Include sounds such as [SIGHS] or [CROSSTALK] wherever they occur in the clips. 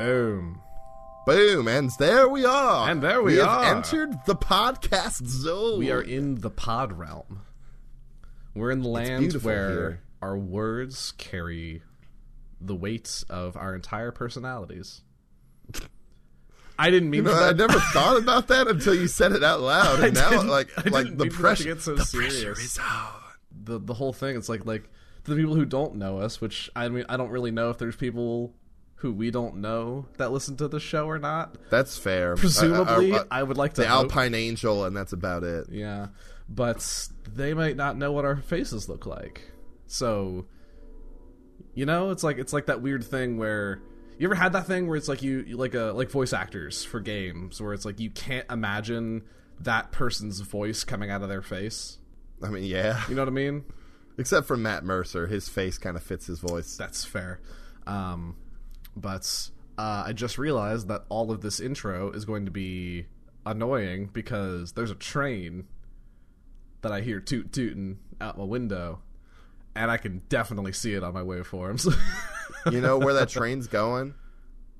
Boom. Boom, and there we are. And there we are. We have are. entered the podcast zone. We are in the pod realm. We're in the land where here. our words carry the weight of our entire personalities. I didn't mean You know, for I never thought about that until you said it out loud, [LAUGHS] and now, like, I like the mean for that to pressure, get so the serious. pressure is on. the the whole thing. It's like like to the people who don't know us, which I mean I don't really know if there's people who we don't know that listen to the show or not. That's fair. Presumably, uh, I would like to the hope- Alpine Angel, and that's about it. Yeah, but they might not know what our faces look like. So, you know, it's like it's like that weird thing where you ever had that thing where it's like you, you like a like voice actors for games where it's like you can't imagine that person's voice coming out of their face. I mean, yeah. You know what I mean? Except for Matt Mercer, his face kind of fits his voice. That's fair. Um, but uh, I just realized that all of this intro is going to be annoying because there's a train that I hear toot tooting out my window, and I can definitely see it on my waveforms. You know where that [LAUGHS] train's going?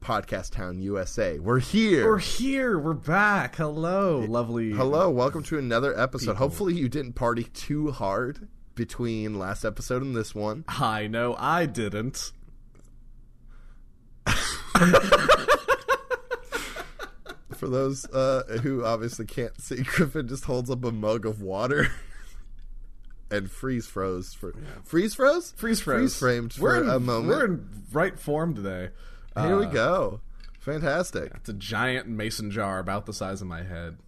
Podcast Town, USA. We're here. We're here. We're back. Hello, lovely. Hello, welcome to another episode. Hopefully, you didn't party too hard between last episode and this one. I know I didn't. [LAUGHS] For those uh, who obviously can't see, [LAUGHS] Griffin just holds up a mug of water [LAUGHS] and freeze froze for freeze froze Freeze froze. freeze framed for in, a moment. We're in right form today. Here we Uh, go, fantastic. It's a giant mason jar about the size of my head.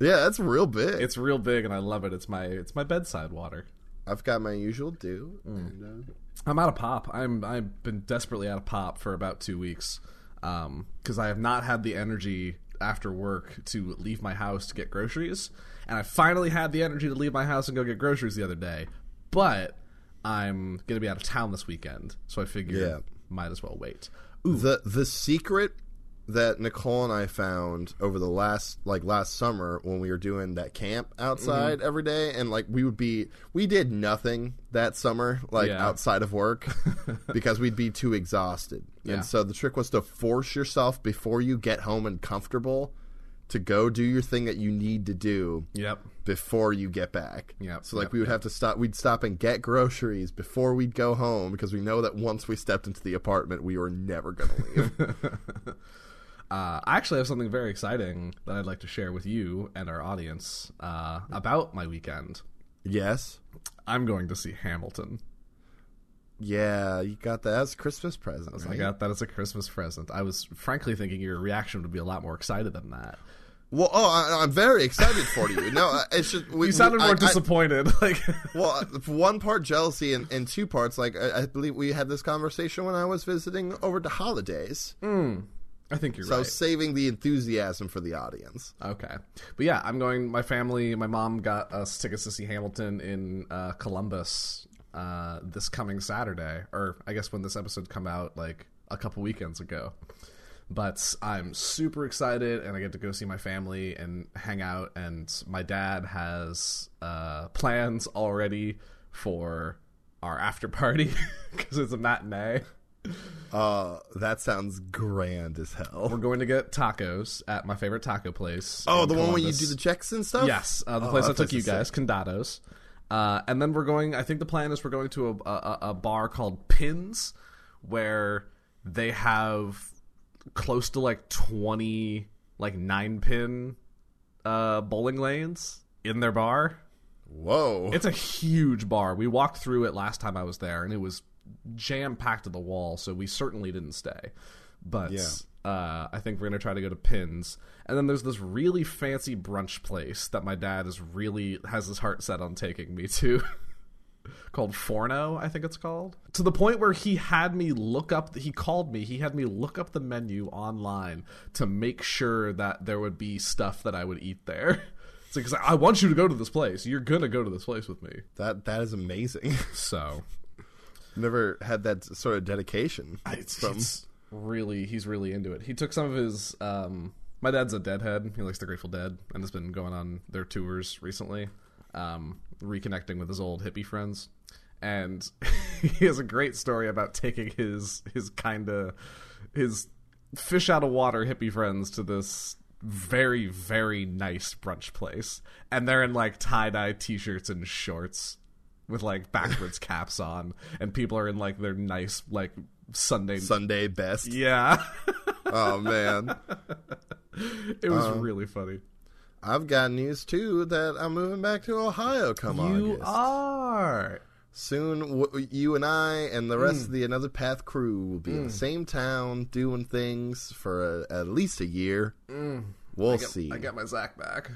Yeah, that's real big. It's real big and I love it. It's my it's my bedside water. I've got my usual do. Mm. And, uh, I'm out of pop. I'm I've been desperately out of pop for about two weeks um, because I have not had the energy after work to leave my house to get groceries, and I finally had the energy to leave my house and go get groceries the other day. But I'm gonna be out of town this weekend, so I figured Yeah. might as well wait. the the secret that Nicole and I found over the last like last summer when we were doing that camp Mm-hmm. outside every day and like we would be we did nothing that summer like Yeah. outside of work [LAUGHS] because we'd be too exhausted. Yeah. And so the trick was to force yourself before you get home and comfortable to go do your thing that you need to do Yep. before you get back. Yep, So like yep, we would have to stop. We'd stop and get groceries before we'd go home because we know that once we stepped into the apartment, we were never going to leave. [LAUGHS] Uh, I actually have something very exciting that I'd like to share with you and our audience uh, about my weekend. yes. I'm going to see Hamilton. Yeah, you got that as a Christmas present. I got that as a Christmas present. I was frankly thinking your reaction would be a lot more excited than that. well, oh, I, I'm very excited for you. No, it's just [LAUGHS] we, You sounded we- more I- I- disappointed. [LAUGHS] like, well, one part jealousy and, and two parts like I, I believe we had this conversation when I was visiting over the holidays. I think you're So right. was saving the enthusiasm for the audience. Okay, but yeah, I'm going. My family, my mom got us tickets to see Hamilton in uh, Columbus uh, this coming Saturday, or I guess when this episode come out, like a couple weekends ago. But I'm super excited, and I get to go see my family and hang out. And my dad has uh, plans already for our after party [LAUGHS] because it's a matinee. Uh, that sounds grand as hell. We're going to get tacos at my favorite taco place. Oh, the one where you do the checks and stuff. Yes, uh, the Oh, place I took place you guys, sick. Condados. Uh, and then we're going. I think the plan is we're going to a, a, a bar called Pins, where they have close to like twenty like nine pin uh, bowling lanes in their bar. Whoa. It's a huge bar. We walked through it last time I was there, and it was jam packed to the wall. So we certainly didn't stay. But Yeah. uh, I think we're gonna try to go to Pins, and then there's this really fancy brunch place that my dad is really has his heart set on taking me to. [LAUGHS] called Forno, I think it's called. To the point where he had me look up he called me, he had me look up the menu online to make sure that there would be stuff that I would eat there. [LAUGHS] It's like, I want you to go to this place. You're gonna go to this place with me. That that is amazing. [LAUGHS] So Never had that sort of dedication it's, from. it's really he's really into it. He took some of his um my dad's a deadhead. He likes the Grateful Dead and has been going on their tours recently. Um reconnecting with his old hippie friends. And [LAUGHS] he has a great story about taking his his kind of his fish out of water hippie friends to this very very nice brunch place and they're in like tie-dye t-shirts and shorts with like backwards [LAUGHS] caps on and people are in like their nice like sunday Sunday best. yeah [LAUGHS] Oh man, [LAUGHS] it was Uh, really funny I've got news too that I'm moving back to Ohio. Come on. you are Soon, w- you and I and the Mm. rest of the Another Path crew will be in the same town doing things for a, at least a year. We'll Mm. I got, see. I got my Zach back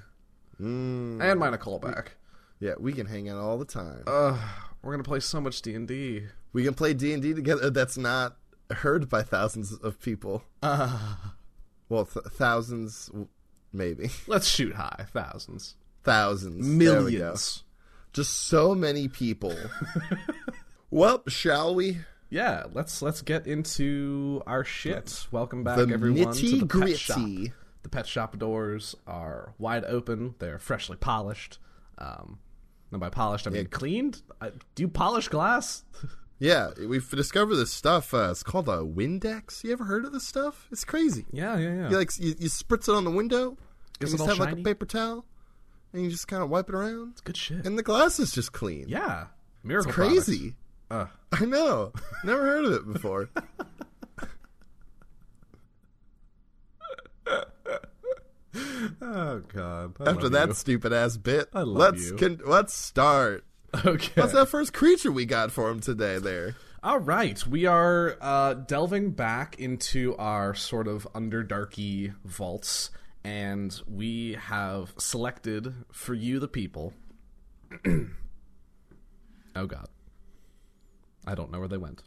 Mm, and my Nicole back yeah, we can hang out all the time. uh we're gonna play so much d&d we can play D and D together. That's not heard by thousands of people. uh, Well, th- thousands, maybe [LAUGHS] let's shoot high thousands thousands, There we go. millions Just so many people. [LAUGHS] well, shall we? Yeah, let's let's get into our shit. Welcome back, The everyone, to the pet shop. The pet shop doors are wide open. They're freshly polished. Um, and by polished, I mean cleaned. I, do you polish glass? [LAUGHS] Yeah, we've discovered this stuff. Uh, it's called a Windex. You ever heard of this stuff? It's crazy. yeah, yeah, yeah. You like you, you spritz it on the window. Gets and you just have like a paper towel, and you just kind of wipe it around, Good shit. and the glass is just clean. yeah, miracle. it's crazy. product. I know. Never heard of it before. [LAUGHS] [LAUGHS] Oh god. I After that stupid ass bit, let's. Con- let's start. Okay. What's that first creature we got for him today? There. All right, we are uh, delving back into our sort of underdarky vaults, and we have selected for you, the people. [CLEARS THROAT] oh God, I don't know where they went.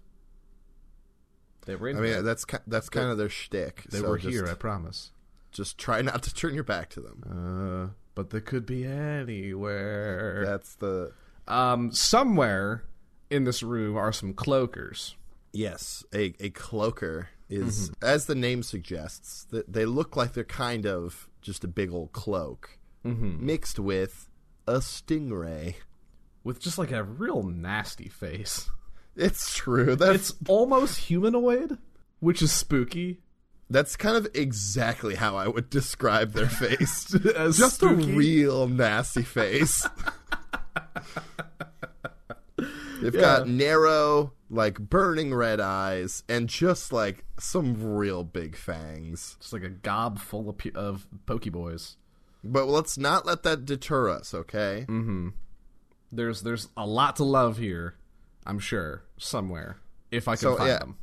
They were in I mean, here. that's that's kind of their shtick. They so were just, here. I promise. Just try not to turn your back to them. Uh, but they could be anywhere. That's the Um, somewhere in this room are some cloakers. yes. A a cloaker is, Mm-hmm. as the name suggests, that they look like they're kind of just a big old cloak Mm-hmm. mixed with a stingray. with just like a real nasty face. It's true. That's It's almost humanoid, which is spooky. That's kind of exactly how I would describe their face. [LAUGHS] As just spooky. a real nasty face. They've got narrow, like burning red eyes, and just like some real big fangs. Just like a gob full of, of pokeboys. But let's not let that deter us, okay? Mm-hmm. There's there's a lot to love here, I'm sure, somewhere. If I can So, find yeah. them.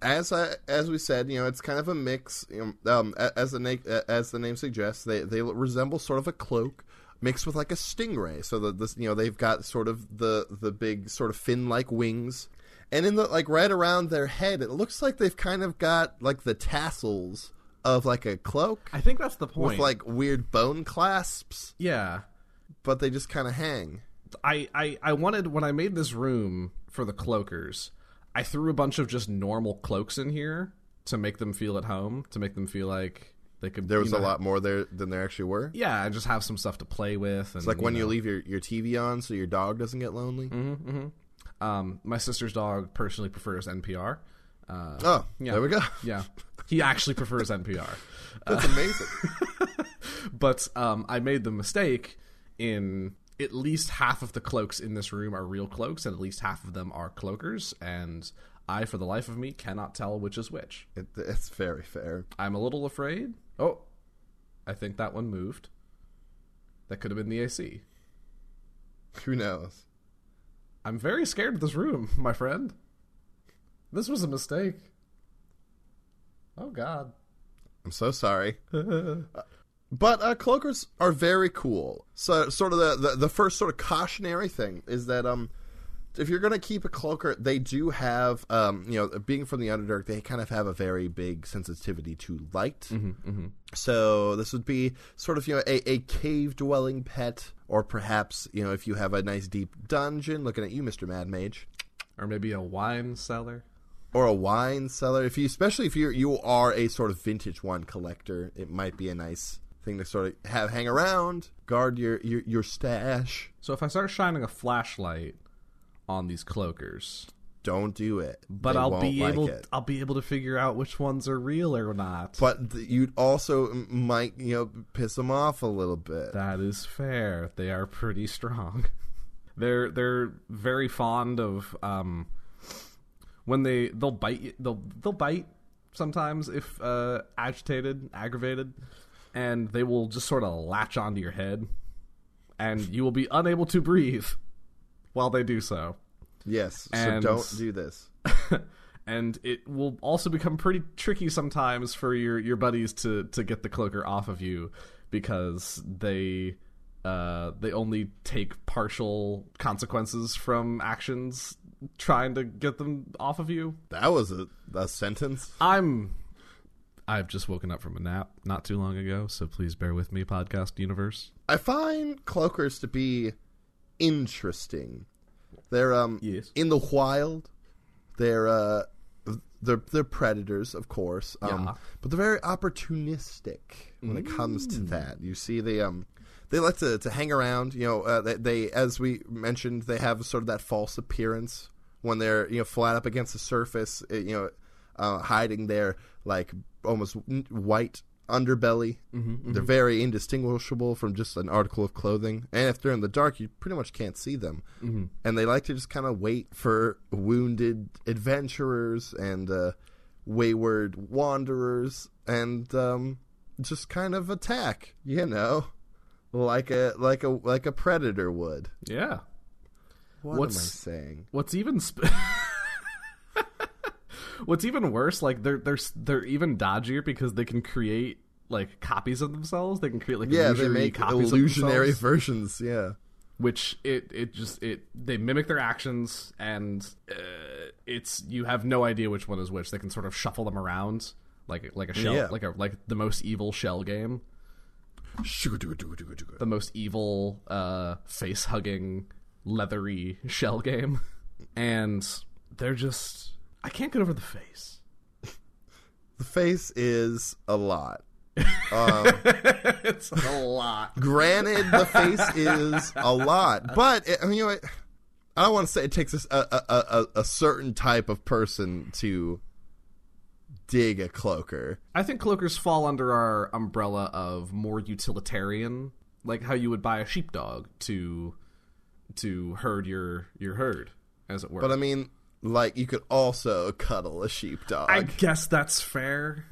As I, as we said, you know, it's kind of a mix. You know, um, as the name as the name suggests, they they resemble sort of a cloak mixed with like a stingray. So that this, you know, they've got sort of the the big sort of fin like wings, and in the like right around their head, it looks like they've kind of got like the tassels of like a cloak I think that's the point. with like weird bone clasps, yeah. but they just kind of hang. I, I, I wanted when I made this room for the cloakers, I threw a bunch of just normal cloaks in here to make them feel at home, to make them feel like they could. There was you a lot more there than there actually were. Yeah, and just have some stuff to play with. And, It's like when you know. leave your, your TV on so your dog doesn't get lonely. Um, my sister's dog personally prefers NPR. Uh, Oh, Yeah. there we go. [LAUGHS] yeah, he actually prefers NPR. That's amazing. [LAUGHS] But um, I made the mistake in at least half of the cloaks in this room are real cloaks, and at least half of them are cloakers. And I, for the life of me, cannot tell which is which. It, it's very fair. I'm a little afraid. Oh, I think that one moved. That could have been the AC. Who knows? I'm very scared of this room, my friend. This was a mistake. Oh God. I'm so sorry. [LAUGHS] but uh, cloakers are very cool. So, sort of the, the the first sort of cautionary thing is that um, if you're gonna keep a cloaker, they do have, um, you know, being from the Underdark, they kind of have a very big sensitivity to light. So this would be sort of you know a, a cave dwelling pet, or perhaps you know if you have a nice deep dungeon. Looking at you, Mister Mad Mage. Or maybe a wine cellar. or a wine cellar. If you, especially if you you are a sort of vintage wine collector, it might be a nice thing to sort of have hang around, guard your your, your stash. So if I start shining a flashlight on these cloakers, Don't do it. but They I'll be like able it. I'll be able to figure out which ones are real or not. But th- you'd also might you know piss them off a little bit. That is fair. They are pretty strong. [LAUGHS] they're they're very fond of um when they they'll bite you- they'll they'll bite sometimes if uh agitated, aggravated, and they will just sort of latch onto your head and you will be unable to breathe while they do so. yes, And- so don't do this. [LAUGHS] and it will also become pretty tricky sometimes for your your buddies to to get the cloaker off of you because they uh they only take partial consequences from actions trying to get them off of you. That was a, a sentence. I'm I've just woken up from a nap not too long ago, so please bear with me podcast universe. I find cloakers to be interesting. They're um Yes. in the wild. They're uh they're they're predators, of course. Um Yeah. but they're very opportunistic when it comes to that. You see they um they like to, to hang around, you know, uh, they, they as we mentioned, they have sort of that false appearance when they're, you know, flat up against the surface, uh, you know, uh, hiding their like almost white underbelly. Mm-hmm, They're very indistinguishable from just an article of clothing. And if they're in the dark, you pretty much can't see them. Mm-hmm. And they like to just kind of wait for wounded adventurers and uh, wayward wanderers and um, just kind of attack, you know, like a like a like a predator would. Yeah. What What's- am I saying? What's even sp- [LAUGHS] What's even worse, like they're they're they're even dodgier because they can create like copies of themselves. They can create like Yeah, they make illusionary versions. Yeah. which it it just it they mimic their actions and uh, it's you have no idea which one is which. They can sort of shuffle them around like like a shell Yeah. like a like the most evil shell game, the most evil uh face hugging leathery shell game, [LAUGHS] and they're just I can't get over the face. The face is a lot. [LAUGHS] Um, it's a lot. Granted, the face is a lot, but it, I mean, you know, it, I don't want to say it takes a, a, a, a, a certain type of person to dig a cloaker. I think cloakers fall under our umbrella of more utilitarian, like how you would buy a sheepdog to to herd your your herd, as it were. But I mean, like you could also cuddle a sheepdog. I guess that's fair,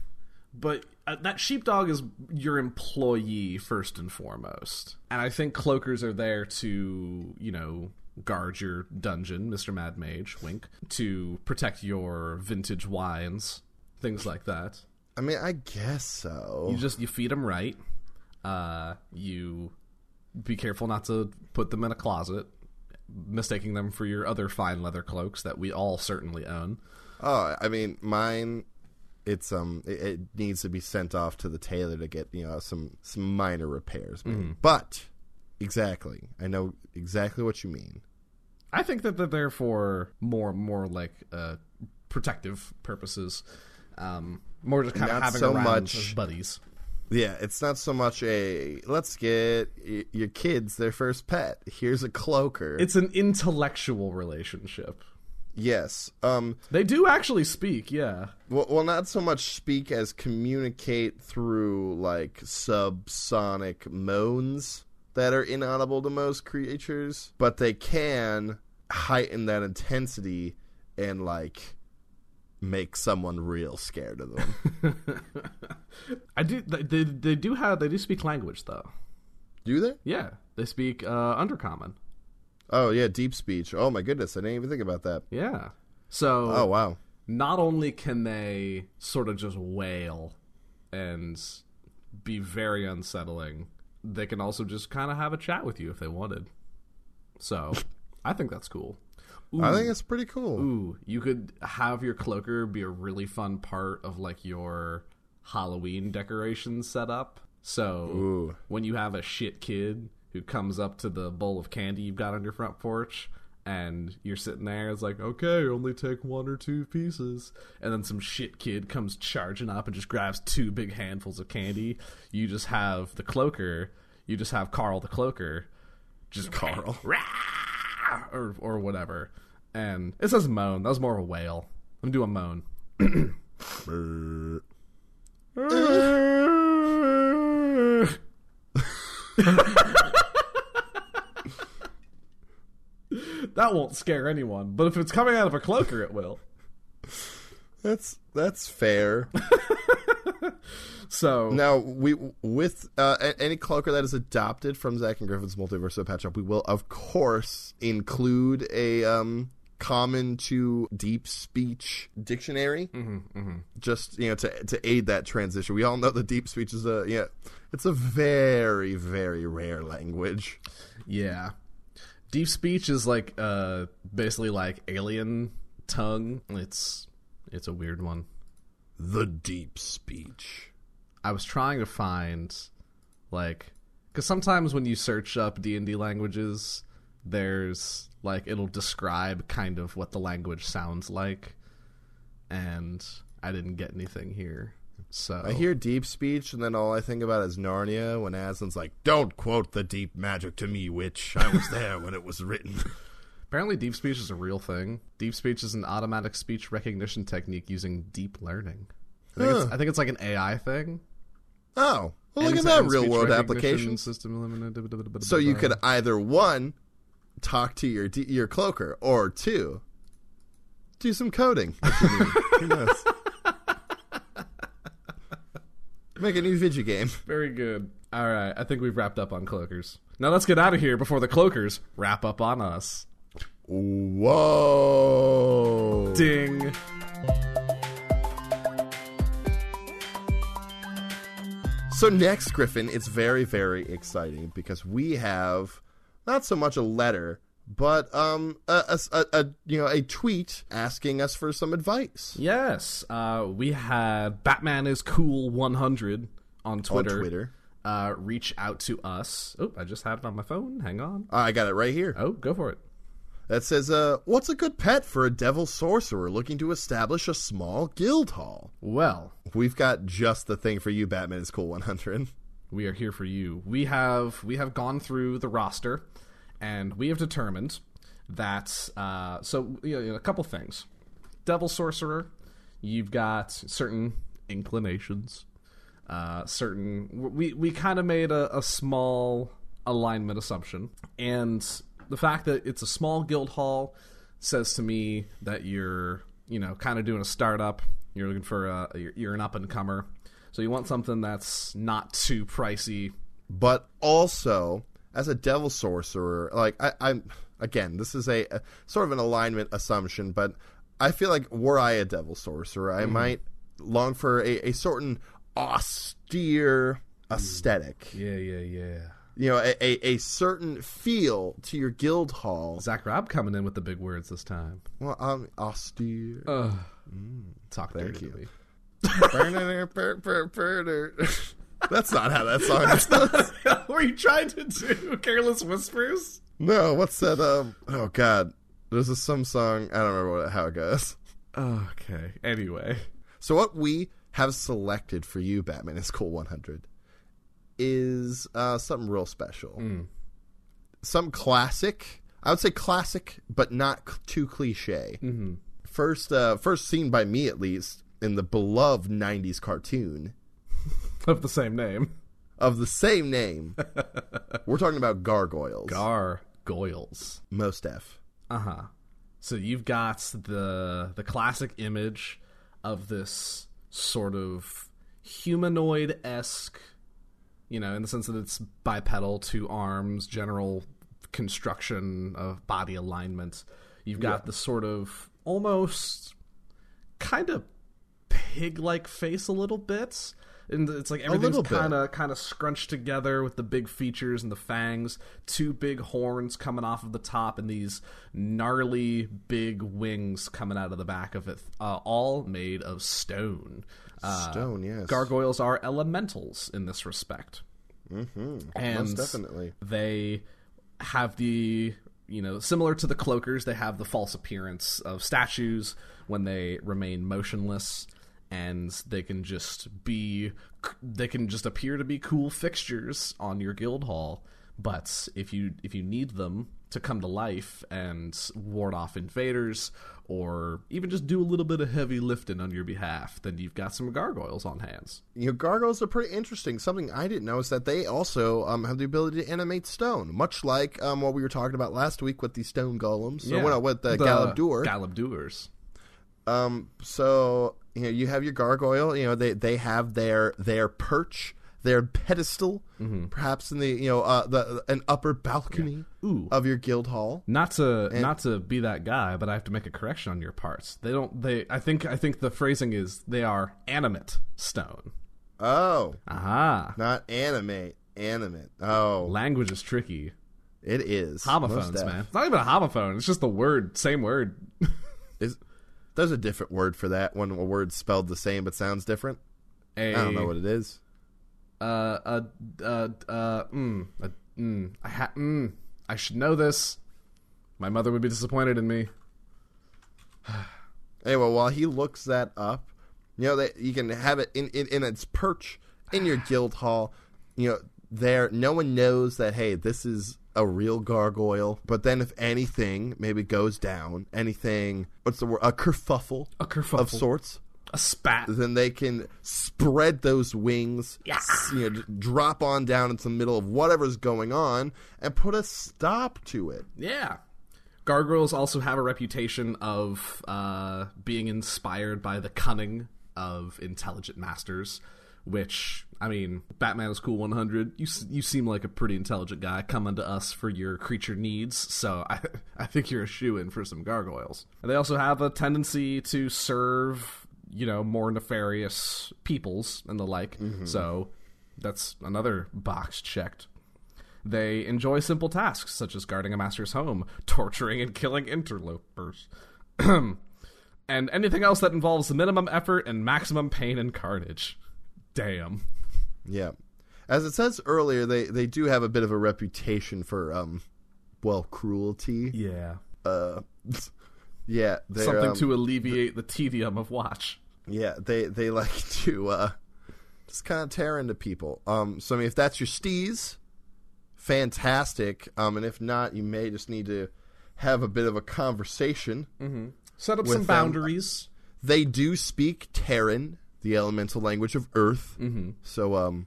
but uh, that sheepdog is your employee first and foremost, and I think cloakers are there to you know guard your dungeon, Mister Mad Mage, wink, to protect your vintage wines, things like that. I mean, I guess so. You just you feed them right. Uh, you be careful not to put them in a closet, mistaking them for your other fine leather cloaks that we all certainly own. Oh, I mean, mine. It's um, it, it needs to be sent off to the tailor to get you know some some minor repairs. Mm-hmm. But exactly, I know exactly what you mean. I think that they're there for more more like uh, protective purposes, um, more just kind of having so around much- as buddies. Yeah, it's not so much a let's get y- your kids their first pet. Here's a cloaker. It's an intellectual relationship. yes. Um. They do actually speak, yeah. Well, well, not so much speak as communicate through like subsonic moans that are inaudible to most creatures, but they can heighten that intensity and like make someone real scared of them. [LAUGHS] I do. They, they, do have. They do speak language, though. Do they? Yeah, they speak uh, Undercommon. Oh yeah, deep speech. Oh my goodness, I didn't even think about that. Yeah. So Oh wow. not only can they sort of just wail and be very unsettling, they can also just kind of have a chat with you if they wanted. So I think that's cool. I think it's pretty cool. Ooh, you could have your cloaker be a really fun part of like your Halloween decoration setup. So Ooh. when you have a shit kid who comes up to the bowl of candy you've got on your front porch and you're sitting there it's like okay only take one or two pieces and then some shit kid comes charging up and just grabs two big handfuls of candy you just have the cloaker you just have carl the cloaker just Carl. [LAUGHS] Or or whatever and it says moan. That was more of a wail. I'm doing a moan. That won't scare anyone but if it's coming out of a cloaker it will. That's that's fair. [LAUGHS] so now we with uh, any cloaker that is adopted from Zach and Griffin's Multiverse of Pet Shop, we will of course include a um, common to deep speech dictionary. Mm-hmm, Just you know to to aid that transition. We all know the deep speech is a yeah, it's a very very rare language. Yeah. Deep speech is like uh basically like alien tongue. It's it's a weird one. The deep speech. I was trying to find like cuz sometimes when you search up D&D languages there's like it'll describe kind of what the language sounds like and I didn't get anything here. So I hear deep speech, and then all I think about is Narnia when Aslan's like, "Don't quote the deep magic to me, witch. I was there when it was written." [LAUGHS] apparently deep speech is a real thing. Deep speech is an automatic speech recognition technique using deep learning. I think, it's, I think it's like an AI thing. Oh, well, look at that real world application. System. So you could either one talk to your your cloaker, or two do some coding. if you need. Who knows? [LAUGHS] Make a new video game. Very good. All right, I think we've wrapped up on cloakers. Now let's get out of here before the cloakers wrap up on us. Whoa! Ding. So next, Griffin, it's very, very exciting because we have not so much a letter, but um, a, a- a- you know a tweet asking us for some advice Yes, uh, we had Batman is cool 100 on Twitter. on Twitter. Uh, reach out to us. Oh, I just had it on my phone. Hang on. I got it right here. Oh, go for it. That says, uh, "What's a good pet for a devil sorcerer looking to establish a small guild hall?" Well, We've got just the thing for you, Batman is cool 100. We are here for you. We have we have gone through the roster, and we have determined that. Uh, so you know, a couple things. Devil sorcerer, you've got certain inclinations, uh, certain. We we kind of made a, a small alignment assumption, and the fact that it's a small guild hall says to me that you're you know kind of doing a startup. You're looking for a you're, you're an up and comer. So you want something that's not too pricey. but also as a devil sorcerer like I, i'm again this is a, a sort of an alignment assumption but i feel like were i a devil sorcerer i might long for a, a certain austere aesthetic Yeah, yeah, yeah. you know a, a, a certain feel to your guild hall Zach Rob coming in with the big words this time. well um austere Ugh. Talk Thank dirty you. to me. [LAUGHS] that's not how that song sounds. what were you trying to do? Careless Whispers? no what's that um oh god there's a, some song i don't remember what, how it goes Okay. Anyway. So what we have selected for you, Batman is Cool 100, is uh, something real special. Some classic. I would say classic, but not c- too cliche. Mm-hmm. First, uh, first seen by me at least in the beloved '90s cartoon [LAUGHS] Of the same name. of the same name. [LAUGHS] We're talking about gargoyles. Gargoyles. Most F. Uh huh. So you've got the the classic image of this sort of humanoid esque, you know, in the sense that it's bipedal, two arms, general construction of body alignment. You've got the sort of almost kind of pig like face a little bit, and it's like everything's kind of kind of scrunched together with the big features and the fangs, two big horns coming off of the top, and these gnarly big wings coming out of the back of it, uh, all made of stone. Uh, Stone, yes. Gargoyles are elementals in this respect. Mm-hmm. And Most definitely. they have the you know similar to the cloakers they have the false appearance of statues when they remain motionless and they can just be they can just appear to be cool fixtures on your guild hall but if you if you need them to come to life and ward off invaders or even just do a little bit of heavy lifting on your behalf then you've got some gargoyles on hands You know, gargoyles are pretty interesting. Something I didn't know is that they also um, have the ability to animate stone, much like um, what we were talking about last week with the stone golems. So, well, with the, Galeb Duhr. Galabdurs. Um, so you know, you have your gargoyle. You know, they they have their their perch, their pedestal, Mm-hmm. perhaps in the you know uh, the an upper balcony Ooh. of your guild hall. Not to not to be that guy, but I have to make a correction on your parts. They don't. They. I think. I think the phrasing is they are animate stone. Oh, Aha. not animate, animate. Oh, Language is tricky. it is Homophones, man. It's not even a homophone. It's just the word. Same word. [LAUGHS] Is there's a different word for that when a word's spelled the same but sounds different? I don't know what it is. Uh. Uh. Uh. Uh. Mm. Uh, mm. I ha. Mm. I should know this. My mother would be disappointed in me. [SIGHS] Anyway, while he looks that up, you know that you can have it in, in, in its perch in your [SIGHS] guild hall. You know, there no one knows that hey, this is a real gargoyle. But then if anything maybe goes down, anything what's the word? A kerfuffle A kerfuffle. of sorts, A spat. then they can spread those wings, Yeah. you know, drop on down into the middle of whatever's going on and put a stop to it. Yeah. Gargoyles also have a reputation of uh, being inspired by the cunning of intelligent masters, which, I mean, Batman is cool 100. You, you seem like a pretty intelligent guy coming to us for your creature needs, so [LAUGHS] I, I think you're a shoe in for some gargoyles. And they also have a tendency to serve, you know, more nefarious peoples and the like, mm-hmm. so that's another box checked. They enjoy simple tasks such as guarding a master's home, torturing and killing interlopers, [CLEARS THROAT] and anything else that involves minimum effort and maximum pain and carnage. Damn. Yeah. As it says earlier, they, they do have a bit of a reputation for um well, cruelty. Yeah. Uh [LAUGHS] yeah, they're, Something um, to alleviate the tedium of watch. Yeah, they they like [LAUGHS] to uh just kind of tear into people. Um so I mean if that's your steez, fantastic. Um and if not, you may just need to have a bit of a conversation. Set up some them. boundaries. They do speak Terran, the elemental language of Earth. Mm-hmm. So um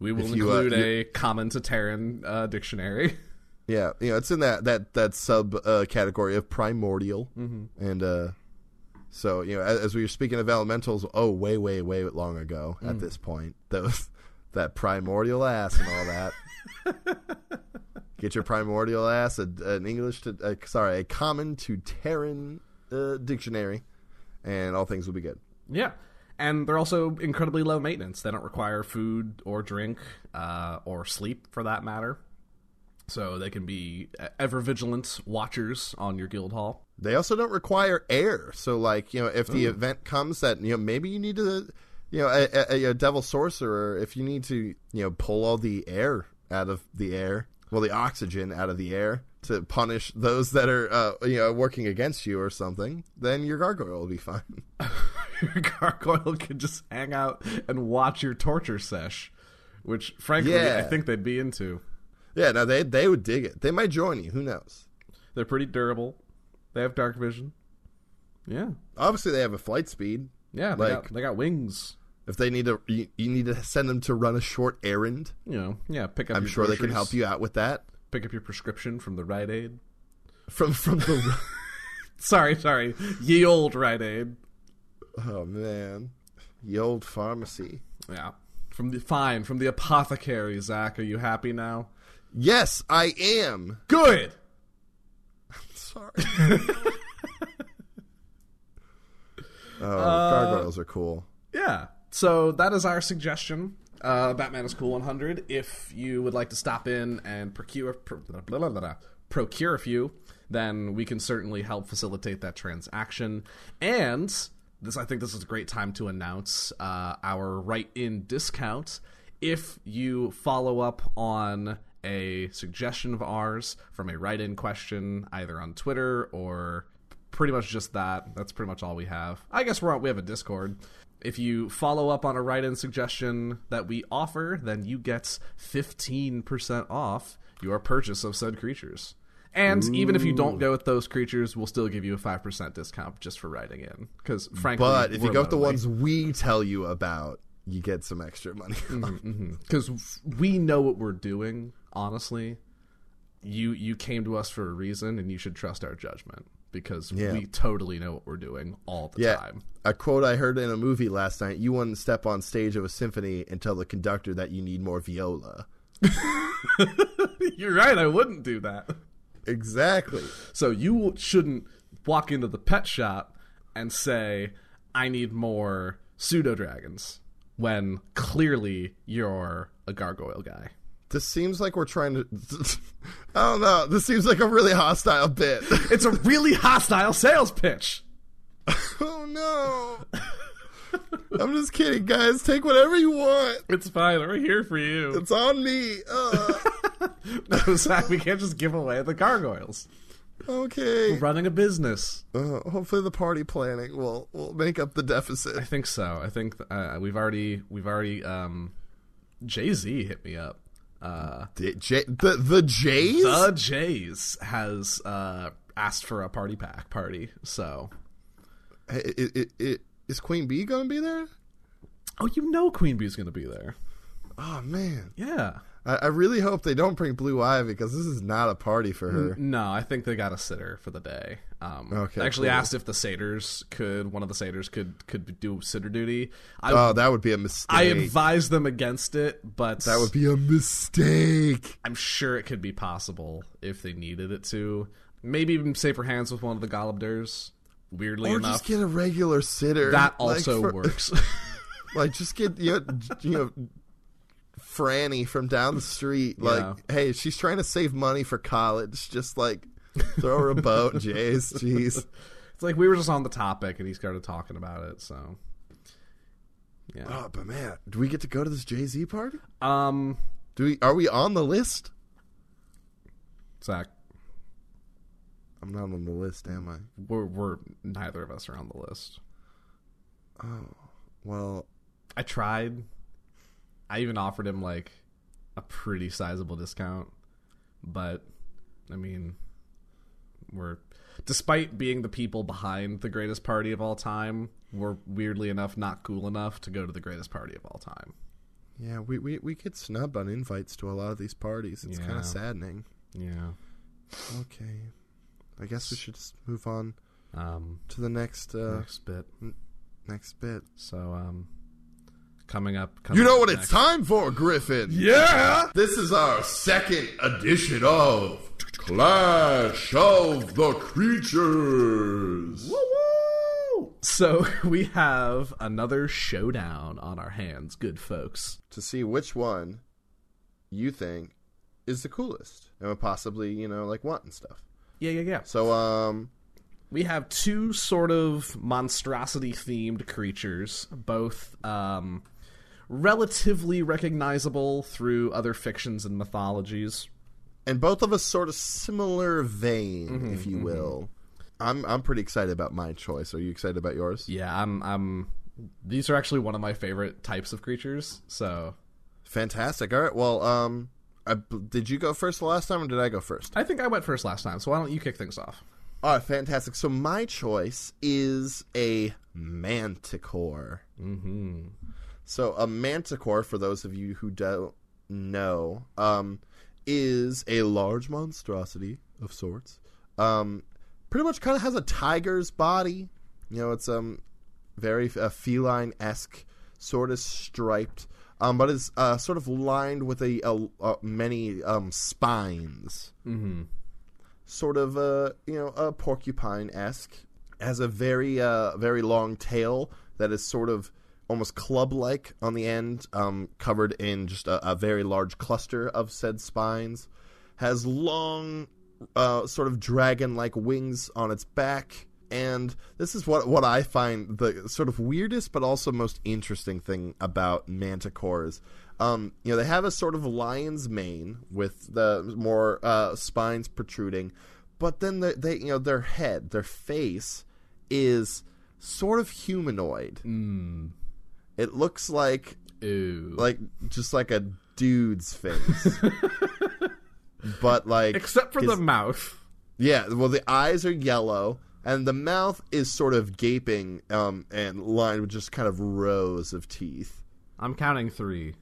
We will you, uh, include you- a common to Terran uh, dictionary. [LAUGHS] Yeah, you know, it's in that that that sub uh, category of primordial, Mm-hmm. and uh, so you know, as, as we were speaking of elementals, oh, way, way, way long ago. Mm. At this point, [LAUGHS] those that primordial ass and all that. [LAUGHS] Get your primordial ass a, an English to uh, sorry a common to Terran uh, dictionary, and all things will be good. Yeah. And they're also incredibly low maintenance. They don't require food or drink uh, or sleep for that matter. So they can be ever vigilant watchers on your guild hall. They also don't require air. So, like, you know, if the event comes that, you know, maybe you need to, you know, a, a, a devil sorcerer, if you need to, you know, pull all the air out of the air, well, the oxygen out of the air to punish those that are, uh, you know, working against you or something, then your gargoyle will be fine. [LAUGHS] your gargoyle can just hang out and watch your torture sesh, which, frankly, Yeah. I think they'd be into. yeah, no, they, they would dig it. They might join you. Who knows? They're pretty durable. They have dark vision. Yeah. Obviously, they have a flight speed. Yeah, they, Like- got, they got wings. If they need to, you, you need to send them to run a short errand. You know, yeah, pick up I'm sure they can help you out with that. Pick up your prescription from the Rite Aid. From from the [LAUGHS] Sorry, sorry. Ye old Rite Aid. Oh man, ye old pharmacy. Yeah. From the fine, from the apothecary, Zach. Are you happy now? Yes, I am. Good. I'm sorry. [LAUGHS] oh, uh, gargoyles are cool. Yeah. So that is our suggestion. Uh, Batman is Cool 100. If you would like to stop in and procure pr- blah, blah, blah, blah, procure a few, then we can certainly help facilitate that transaction. And this, I think, this is a great time to announce uh, our write-in discount. If you follow up on a suggestion of ours from a write-in question, either on Twitter or pretty much just that. That's pretty much all we have. I guess we're on, we have a Discord. If you follow up on a write-in suggestion that we offer, then you get 15% off your purchase of said creatures. And even if you don't go with those creatures, we'll still give you a 5% discount just for writing in. Because frankly, But if you go with the ones we tell you about, you get some extra money. Mm-hmm, because mm-hmm. we know what we're doing honestly you you came to us for a reason and you should trust our judgment because Yeah. we totally know what we're doing all the yeah. time A quote I heard in a movie last night you wouldn't step on stage of a symphony and tell the conductor that you need more viola. [LAUGHS] you're right i wouldn't do that Exactly. so you shouldn't walk into the pet shop and say i need more pseudo dragons when clearly you're a gargoyle guy This seems like we're trying to. [LAUGHS] I don't know. This seems like a really hostile bit. [LAUGHS] it's a really hostile sales pitch [LAUGHS] oh no. I'm just kidding, guys. Take whatever you want. it's fine we're here for you It's on me. Uh, No, Zach, we can't just give away the gargoyles. okay. We're Running a business. Uh, hopefully, the party planning will will make up the deficit. I think so. I think uh, we've already we've already um, Jay Z hit me up. Uh, The J- the, the Jays. the Jays has uh, asked for a party pack party. So, it, it, it, is Queen Bee gonna be there? oh, you know Queen Bee's going to be there. Oh man, Yeah. I, I really hope they don't bring Blue Ivy because this is not a party for her. No, I think they got a sitter for the day. Um, Okay, I actually cool. asked if the satyrs could one of the satyrs could could do sitter duty. I Oh, that would be a mistake. I advised them against it, but that would be a mistake. I'm sure it could be possible if they needed it to. Maybe even safer hands with one of the Galeb Duhrs. Weirdly Or enough, just get a regular sitter. that Like, also for- works. [LAUGHS] Like, just get you know, you know, Franny from down the street. Like, Yeah. hey, she's trying to save money for college. Just like throw her a boat, [LAUGHS] Jays. Jeez. it's like we were just on the topic and he started talking about it. So, yeah. Oh, but man, do we get to go to this Jay Z party? Um, Do we? Are we on the list? Zach, I'm not on the list, am I? we're we're neither of us are on the list. Oh well, I tried. I even offered him like a pretty sizable discount, but I mean, we're despite being the people behind the greatest party of all time, we're weirdly enough not cool enough to go to the greatest party of all time. yeah, we, we, we get snubbed on invites to a lot of these parties. It's kind of saddening. Yeah. Okay. I guess we should just move on Um to the next uh, next bit. next bit. So um coming up coming You know up what it's time for, Griffin? Yeah. This is our second edition of Clash of the Creatures. So [LAUGHS] we have another showdown on our hands, good folks. To see which one you think is the coolest and would possibly, you know, like want and stuff. Yeah, yeah, yeah. So, um, we have two sort of monstrosity themed creatures, both um, relatively recognizable through other fictions and mythologies. and both of us sort of similar vein, Mm-hmm, if you will. I'm I'm pretty excited about my choice. Are you excited about yours? Yeah, I'm. I'm. These are actually one of my favorite types of creatures. So Fantastic. All right. Well, um, I, did you go first the last time, or did I go first? I think I went first last time. So why don't you kick things off? All right, fantastic. So my choice is a manticore. Mm-hmm. So a manticore, for those of you who don't know, um, is a large monstrosity of sorts. Um, pretty much kind of has a tiger's body. You know, it's um very uh, feline esque, sort of striped, um, but is uh, sort of lined with a, a, a many um spines Mm-hmm. sort of uh, you know a porcupine esque has a very uh, very long tail that is sort of almost club-like on the end, um, covered in just a, a very large cluster of said spines. Has long, uh, sort of dragon-like wings on its back. And this is what what I find the sort of weirdest but also most interesting thing about manticores. Um, you know, they have a sort of lion's mane with the more uh, spines protruding, but then the, they, you know, their head, their face is sort of humanoid. Mm. It looks like Ew. like just like a dude's face, [LAUGHS] but like Except for his- the mouth. yeah. Well, the eyes are yellow. And the mouth is sort of gaping um, and lined with just kind of rows of teeth. I'm counting three.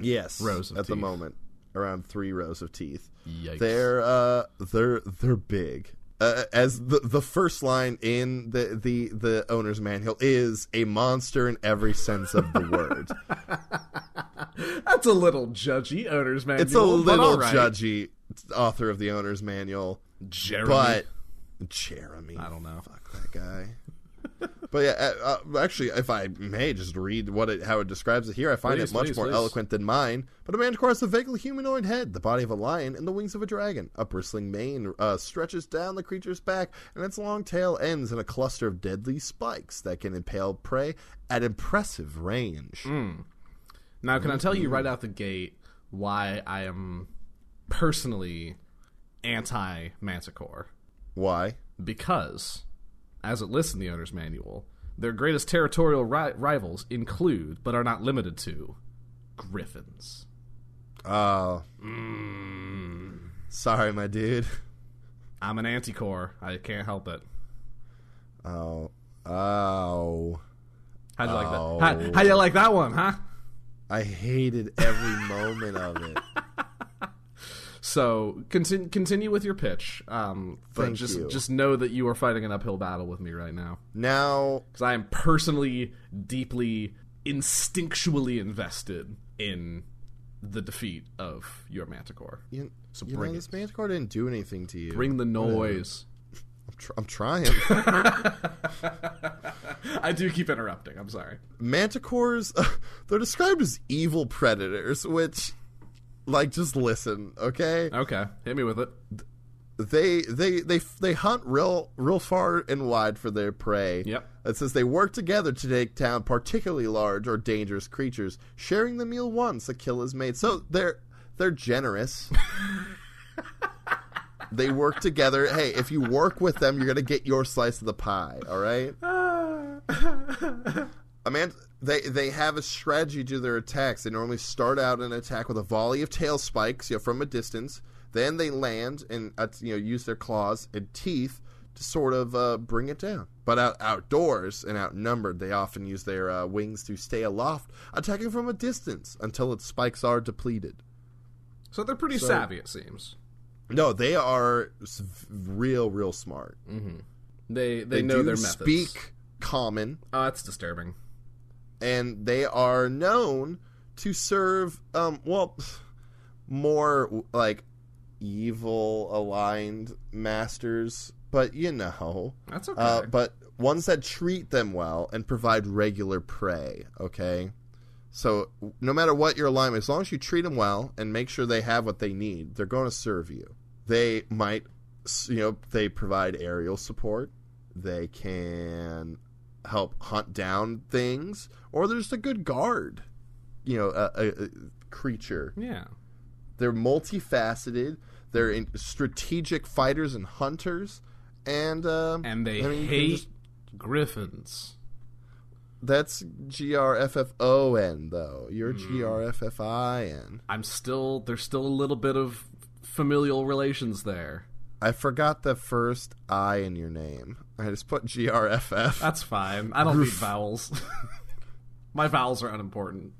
Yes, Rows of at the moment, around three rows of teeth. Yikes. They're uh, they're they're big. Uh, as the the first line in the, the the owner's manual is a monster in every sense of the word. [LAUGHS] That's a little judgy, owner's manual. it's a little right. judgy, author of the owner's manual, Jeremy. but Jeremy, I don't know. fuck that guy. But yeah, uh, uh, actually, if I may just read what it how it describes it here, I find Please, it much please, more please. eloquent than mine. But a manticore has a vaguely humanoid head, the body of a lion, and the wings of a dragon. A bristling mane uh, stretches down the creature's back, and its long tail ends in a cluster of deadly spikes that can impale prey at impressive range. Mm. Now, can I tell you right out the gate why I am personally anti Manticore? Why? Because, as it lists in the owner's manual, their greatest territorial ri- rivals include, but are not limited to, griffins. Oh, Mm. sorry, my dude. I'm an anticore. I can't help it. Oh, oh. How'd you like Oh. that? How, how you like that one, huh? I hated every moment of it. So continue continue with your pitch, um, but Thank just you. just know that you are fighting an uphill battle with me right now Now, because I am personally, deeply, instinctually invested in the defeat of your Manticore. you, So you bring know, it. this manticore didn't do anything to you. Bring the noise. I'm, tr- I'm trying. [LAUGHS] I do keep interrupting. I'm sorry. Manticores, [LAUGHS] they're described as evil predators, which, like, just listen, okay? Okay, hit me with it. They they they they hunt real real far and wide for their prey. Yep. It says they work together to take down particularly large or dangerous creatures, sharing the meal once a kill is made. So they're they're generous. [LAUGHS] they work together. Hey, if you work with them, you're gonna get your slice of the pie. All right. [LAUGHS] Mean, they they have a strategy to their attacks. They normally start out an attack with a volley of tail spikes, you know, from a distance. Then they land and uh, you know use their claws and teeth to sort of uh, bring it down. But out, outdoors and outnumbered, they often use their uh, wings to stay aloft, attacking from a distance until its spikes are depleted. So they're pretty So- savvy, it seems. No, they are real, real smart. They they, They know their methods. They speak common. Oh, that's disturbing. And they are known to serve um well more like evil aligned masters but you know. That's okay. uh, but ones that treat them well and provide regular prey okay? So no matter what your alignment as long as you treat them well and make sure they have what they need they're going to serve you. They might you know they provide aerial support. They can help hunt down things or there's a good guard you know a, a, a creature yeah. they're multifaceted they're in strategic fighters and hunters and um, And they I mean, hate just- griffins. that's g-r-f-f-o-n though you're Hmm. g-r-f-f-i-n I'm still there's still a little bit of familial relations there. i forgot the first i in your name i just put g-r-f-f That's fine. I don't need vowels. [LAUGHS] My vowels are unimportant.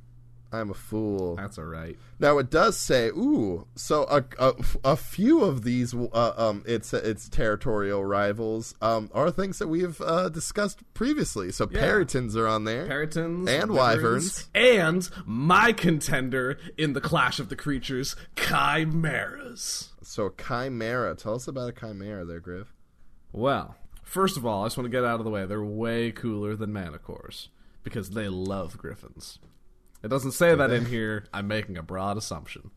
i'm a fool That's all right. Now it does say, ooh, so a, a, a few of these, uh, um, its its territorial rivals, um, are things that we've uh, discussed previously. So Yeah. Perytons are on there. Perytons And wyverns, and my contender in the Clash of the Creatures, chimeras. so chimera. Tell us about a chimera, there, Griff. Well, first of all, I just want to get out of the way. They're way cooler than manticores because they love griffins. It doesn't say that in here. I'm making a broad assumption.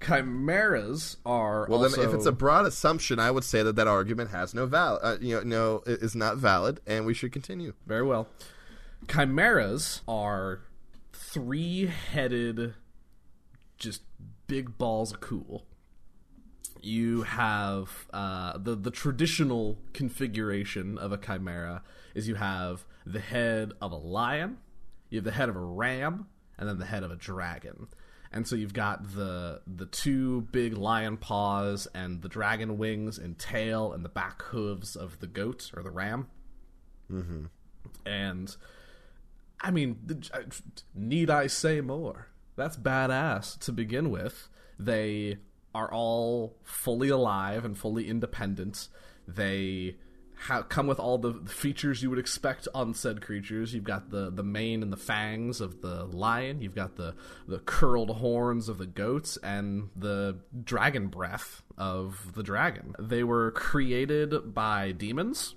Chimeras are Well, also then, if it's a broad assumption, I would say that that argument has no val, uh, you know, no, is not valid, and we should continue. very well. Chimeras are three-headed, just big balls of cool. You have uh, the the traditional configuration of a chimera is you have the head of a lion, you have the head of a ram, and then the head of a dragon. And so you've got the the two big lion paws and the dragon wings and tail and the back hooves of the goat or the ram. Mm-hmm. And I mean, need I say more? That's badass to begin with. They are all fully alive and fully independent. They ha- come with all the features you would expect on said creatures. You've got the, the mane and the fangs of the lion. You've got the, the curled horns of the goats and the dragon breath of the dragon. They were created by demons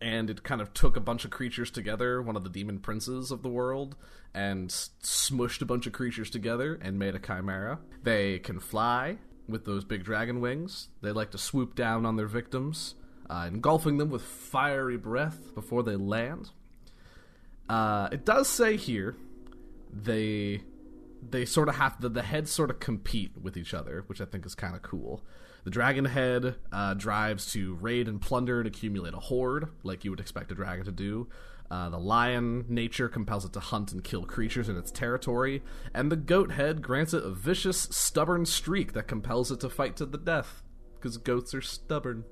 and it kind of took a bunch of creatures together, one of the demon princes of the world, and smushed a bunch of creatures together and made a chimera. They can fly with those big dragon wings. They like to swoop down on their victims, uh, engulfing them with fiery breath before they land. Uh, it does say here they they sort of have the the heads sort of compete with each other, which I think is kind of cool. The dragon head uh, drives to raid and plunder and accumulate a hoard, like you would expect a dragon to do. Uh, the lion nature compels it to hunt and kill creatures in its territory, and the goat head grants it a vicious, stubborn streak that compels it to fight to the death, because goats are stubborn.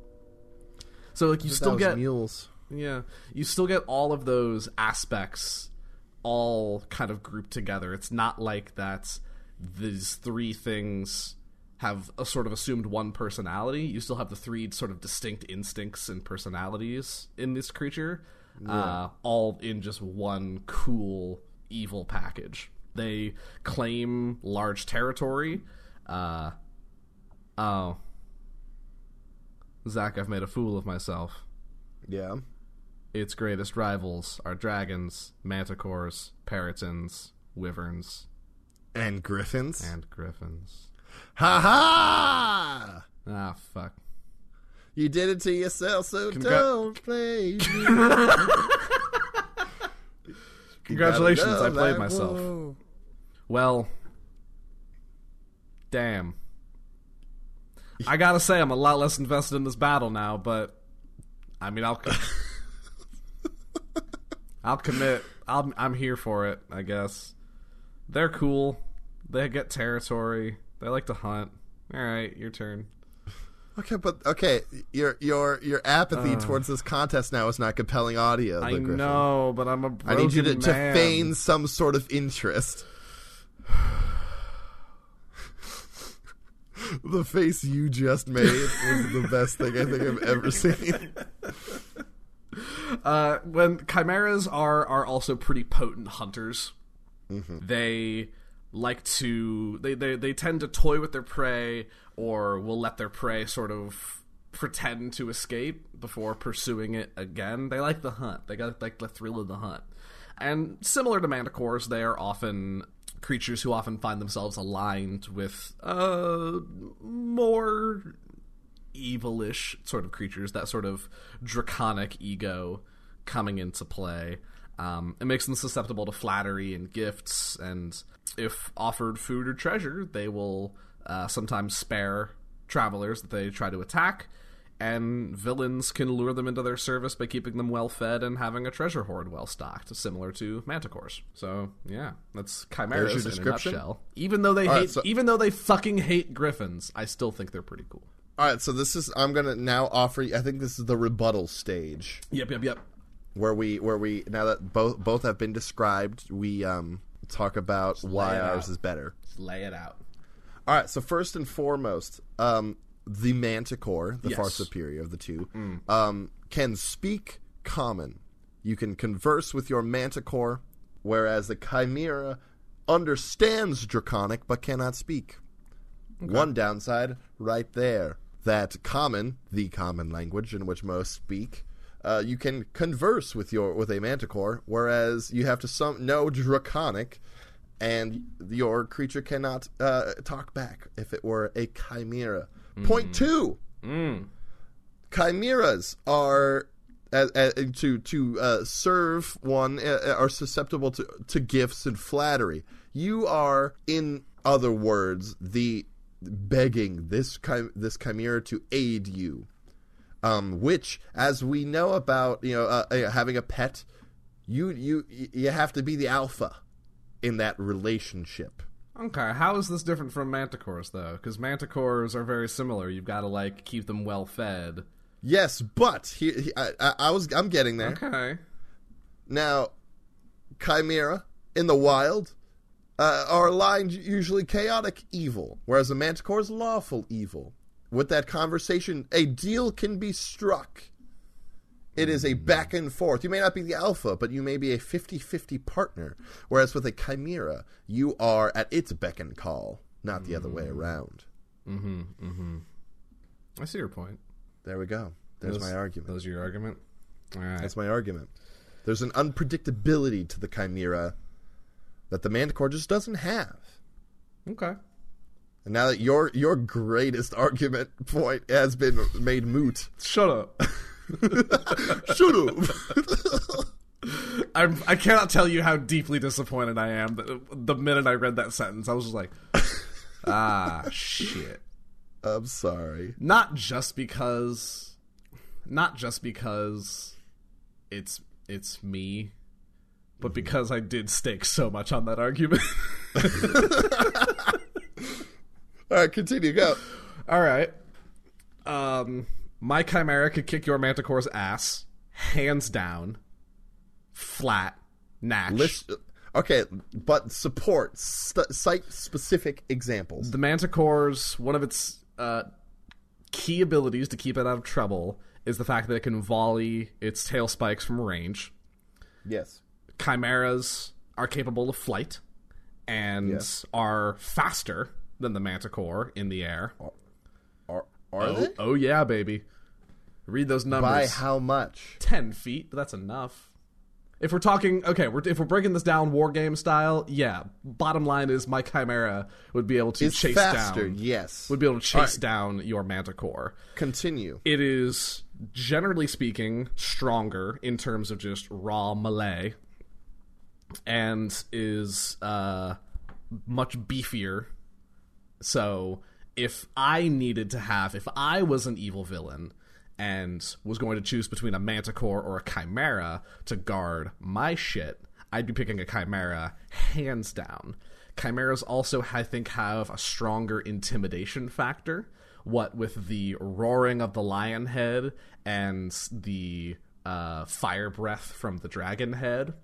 So, like, you still get mules. yeah, you still get all of those aspects all kind of grouped together. It's not like that these three things have a sort of assumed one personality. You still have the three sort of distinct instincts and personalities in this creature, uh, all in just one cool evil package. They claim large territory. Uh, oh. Zach, I've made a fool of myself. Yeah. Its greatest rivals are dragons, manticores, perytons, wyverns, And griffins. and griffins. Ha ha! Ah, fuck. You did it to yourself, so don't play. me. [LAUGHS] Congratulations, I played myself. whoa. Well, damn. I gotta say, I'm a lot less invested in this battle now, but I mean, I'll [LAUGHS] I'll commit. I'll, I'm here for it. I guess they're cool. They get territory. They like to hunt. All right, your turn. Okay, but okay, your your your apathy towards this contest now is not compelling audio. Uh. I Griffin. know, but I'm a I need you to, to feign some sort of interest. [SIGHS] the face you just made was the best thing I think I've ever seen. [LAUGHS] Uh, when chimeras are are also pretty potent hunters. They like to they, they they tend to toy with their prey or will let their prey sort of pretend to escape before pursuing it again. They like the hunt. They got like the thrill of the hunt. And similar to manticores, they are often creatures who often find themselves aligned with uh more evilish sort of creatures, that sort of draconic ego coming into play. Um, it makes them susceptible to flattery and gifts, and if offered food or treasure, they will uh, sometimes spare travelers that they try to attack, and villains can lure them into their service by keeping them well fed and having a treasure hoard well stocked, similar to manticores. So yeah, that's chimeras There's your in a description. nutshell. Even though they All right, hate, so- even though they fucking hate griffins, I still think they're pretty cool. All right, so this is I'm gonna now offer. you I think this is the rebuttal stage Yep, yep, yep. where we where we now that both both have been described, we um talk about why it ours out. is better. Just lay it out. All right, so first and foremost, um, the Manticore, the far superior of the two, um, can speak common. You can converse with your Manticore, whereas the Chimera understands Draconic but cannot speak. One downside, right there. That common, the common language in which most speak, uh, you can converse with your with a manticore, whereas you have to some know draconic, and your creature cannot uh, talk back if it were a chimera. Point two. Chimeras are uh, uh, to to uh, serve one uh, are susceptible to to gifts and flattery. You are, in other words, the begging this this chimera to aid you, um, which, as we know about, you know, uh, uh, having a pet, you you you have to be the alpha in that relationship. Okay, how is this different from manticores though? Because manticores are very similar. You've got to like keep them well fed. Yes, but he, he, I, I, I was I'm getting there. Okay. Now, chimera in the wild uh, are aligned usually chaotic evil, whereas a manticore is lawful evil. With that conversation, a deal can be struck. It is a back and forth. You may not be the alpha, but you may be a 50 50 partner. Whereas with a chimera, you are at its beck and call, not the other way around. Mm hmm. Mm hmm. I see your point. There we go. There's Those- my argument. Those are your argument. All right. That's my argument. There's an unpredictability to the chimera that the manticore just doesn't have. okay. And now that your your greatest argument point has been made moot, Shut up. [LAUGHS] [LAUGHS] shut up. I'm, I cannot tell you how deeply disappointed I am. that The minute I read that sentence, I was just like, [LAUGHS] ah, shit. I'm sorry. Not just because, not just because it's it's me, but because I did stake so much on that argument. [LAUGHS] All right, continue. Go. All right. Um, my chimera could kick your manticore's ass, hands down, flat, natch. List. Okay, but support. St- cite specific examples. the manticore's one of its uh, key abilities to keep it out of trouble is the fact that it can volley its tail spikes from range. Yes. Chimeras are capable of flight and Yes. are faster than the manticore in the air. Are are Oh, they? oh yeah, baby. Read those numbers. By how much? 10 feet, but that's enough. If we're talking, okay, we're, if we're breaking this down war game style, yeah. Bottom line is my chimera would be able to It's chase faster. down. Yes. Would be able to chase right. down your manticore. Continue. It is generally speaking stronger in terms of just raw melee, and is uh, much beefier. So if I needed to have, if I was an evil villain and was going to choose between a manticore or a chimera to guard my shit, I'd be picking a chimera hands down. Chimeras also, I think, have a stronger intimidation factor. What with the roaring of the lion head and the uh, fire breath from the dragon head,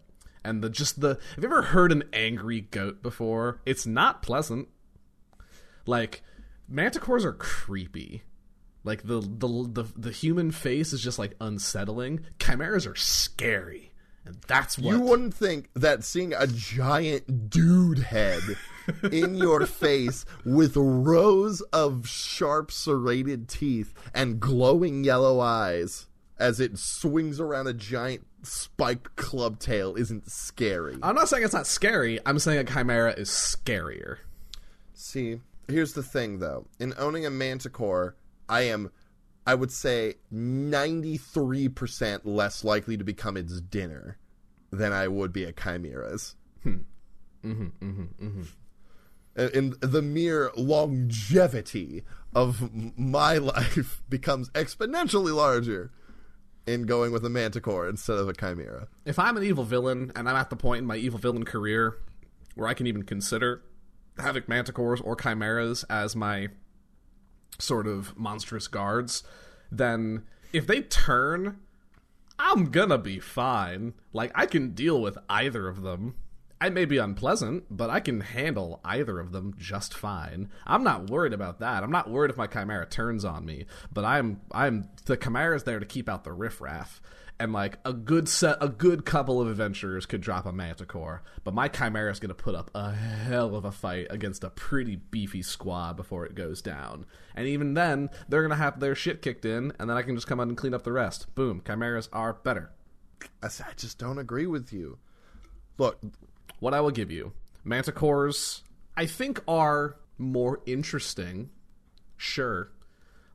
and the just the. Have you ever heard an angry goat before? It's not pleasant. Like manticores are creepy. Like the the the the human face is just like unsettling. Chimeras are scary, and that's what You wouldn't think that seeing a giant dude head [LAUGHS] in your face with rows of sharp serrated teeth and glowing yellow eyes as it swings around a giant spiked club tail isn't scary. I'm not saying it's not scary. I'm saying a chimera is scarier. See, here's the thing though. In owning a manticore, I am I would say 93% less likely to become its dinner than I would be hmm. mm-hmm, mm-hmm, mm-hmm. a chimera's. and the mere longevity of my [LAUGHS] life becomes exponentially larger in going with a manticore instead of a chimera. If I'm an evil villain and I'm at the point in my evil villain career where I can even consider having manticores or chimeras as my sort of monstrous guards, then if they turn, I'm gonna be fine. Like, I can deal with either of them. I may be unpleasant, but I can handle either of them just fine. I'm not worried about that. I'm not worried if my chimera turns on me, but I'm I'm the chimera's there to keep out the riffraff. And like a good set, a good couple of adventurers could drop a Manticore, but my Chimera is going to put up a hell of a fight against a pretty beefy squad before it goes down. And even then, they're going to have their shit kicked in, and then I can just come out and clean up the rest. Boom, Chimeras are better. I just don't agree with you. Look, What I will give you, Manticores, I think are more interesting. Sure,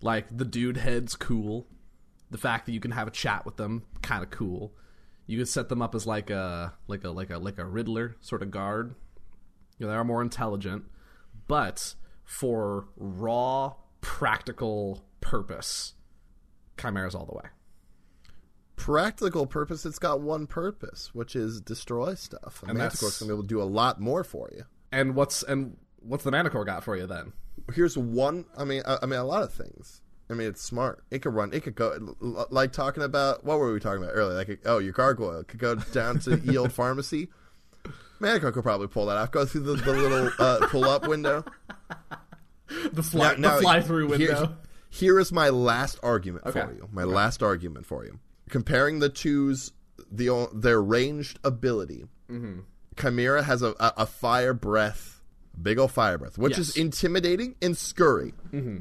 like the dude head's cool. The fact that you can have a chat with them, kind of cool. You could set them up as like a like a like a like a Riddler sort of guard. You know, they are more intelligent, but for raw practical purpose, Chimeras all the way. practical purpose, it's got one purpose, which is destroy stuff. And, And Manticore's to be able to do a lot more for you. And what's and what's the Manticore got for you then? Here's one. I mean, I, I mean, a lot of things. I mean, it's smart. It could run. It could go like talking about what were we talking about earlier? Like, oh, your gargoyle could go down to [LAUGHS] the old pharmacy. Manico could probably pull that off. Go through the, the little uh, pull up window. [LAUGHS] The fly, Now- now, the fly through window. Here is my last argument Okay. for you. My last argument for you. Comparing the two's the their ranged ability. Mm-hmm. Chimera has a, a, a fire breath, big old fire breath, which is intimidating and scurry. Mm-hmm.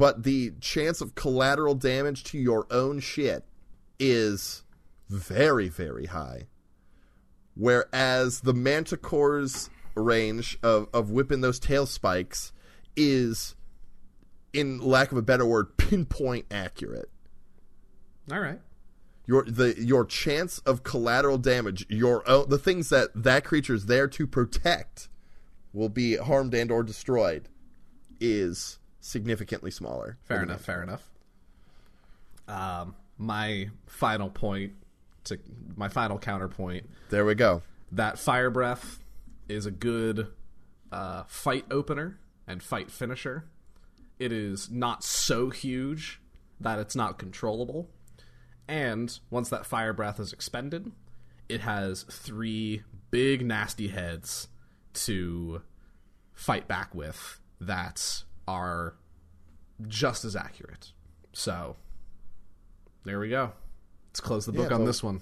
But the chance of collateral damage to your own shit is very, very high. Whereas the Manticore's range of, of whipping those tail spikes is, in lack of a better word, [LAUGHS] pinpoint accurate. All right. Your the your chance of collateral damage, your own the things that that creature is there to protect, will be harmed and or destroyed, is significantly smaller. Fair enough. Fair enough. Um, my final point to my final counterpoint There we go. that fire breath is a good uh, fight opener and fight finisher. It is not so huge that it's not controllable, and once that fire breath is expended, it has three big nasty heads to fight back with that are just as accurate. So there we go. Let's close the book Yeah, on this one.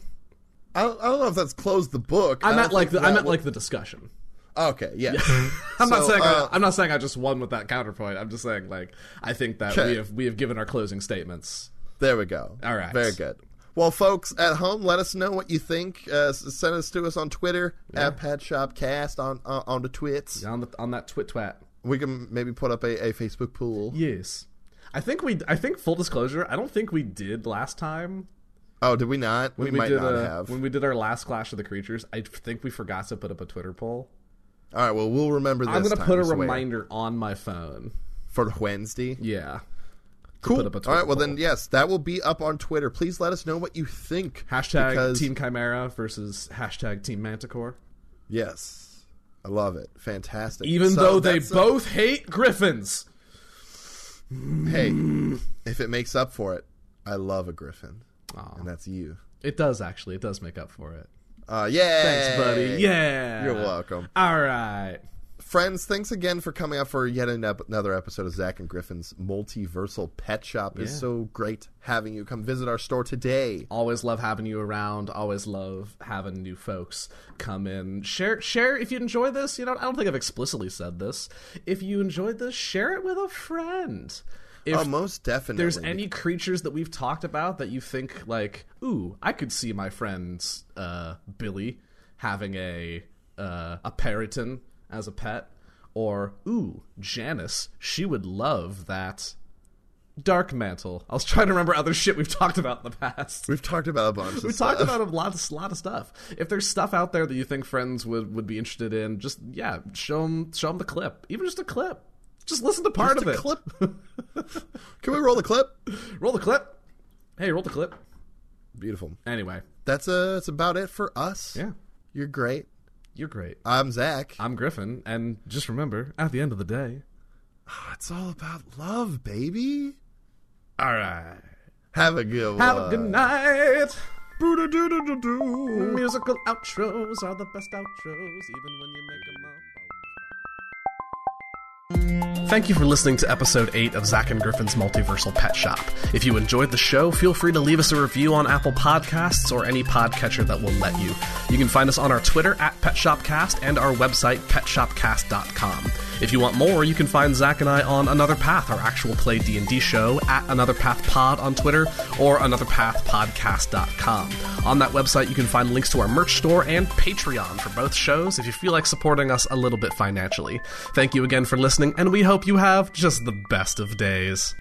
I don't, I don't know if that's closed the book. I meant like the, I meant like the discussion. okay, yeah. [LAUGHS] I'm not saying uh, I, I'm not saying I just won with that counterpoint. I'm just saying like I think that Okay. we have we have given our closing statements. There we go. All right. Very good. Well, folks at home, let us know what you think. Uh, send us to us on Twitter at Pet Shop Cast on uh, on the twits. on the on that twit twat. We can maybe put up a, a Facebook pool. Yes, I think we. I think full disclosure. I don't think we did last time. Oh, did we not? When we, we, might did not uh, have. when we did our last Clash of the Creatures. I think we forgot to put up a Twitter poll. All right. Well, we'll remember this. I'm gonna put a swear. reminder on my phone. for Wednesday. Yeah. Cool. a All right. Well, poll. then yes, that will be up on Twitter. Please let us know what you think. Hashtag because- Team Chimera versus hashtag Team Manticore. Yes, I love it. Fantastic. Even So though they both hate Griffins. hey, if it makes up for it, I love a griffin, Aw. and that's you. It does actually. It does make up for it. Uh, yeah. Thanks, buddy. Yeah. You're welcome. All right. Friends, thanks again for coming out for yet another episode of Zach and Griffin's Multiversal Pet Shop. It's so great having you come visit our store today. Always love having you around. Always love having new folks come in. Share share if you enjoy this. You know, I don't think I've explicitly said this. If you enjoyed this, share it with a friend. If oh, most definitely. there's any creatures that we've talked about that you think like, ooh, I could see my friend uh, Billy having a uh, a peryton as a pet, or ooh, Janice, she would love that dark mantle. I was trying to remember other shit we've talked about in the past. We've talked about a bunch. Of We stuff. talked about a lot of lot of stuff. If there's stuff out there that you think friends would, would be interested in, just yeah, show them show them the clip, even just a clip. Just listen to part Just of it. clip. [LAUGHS] Can we roll the clip? Roll the clip. Hey, roll the clip. Beautiful. Anyway, That's uh, that's about it for us. yeah, You're great. You're great. I'm Zach. I'm Griffin, and just remember, at the end of the day, ah, it's all about love, baby. all right. Have a good one. Have a good night. Musical outros are the best outros, even when you make them up. Thank you for listening to episode 8 of Zach and Griffin's Multiversal Pet Shop. If you enjoyed the show, feel free to leave us a review on Apple Podcasts or any podcatcher that will let you. You can find us on our Twitter at Pet PetShopCast and our website, PetShopCast.com. If you want more, you can find Zach and I on Another Path, our actual play D&D show, at Another Path Pod on Twitter or AnotherPathPodcast.com. On that website, you can find links to our merch store and Patreon for both shows if you feel like supporting us a little bit financially. Thank you again for listening, and we hope you have just the best of days.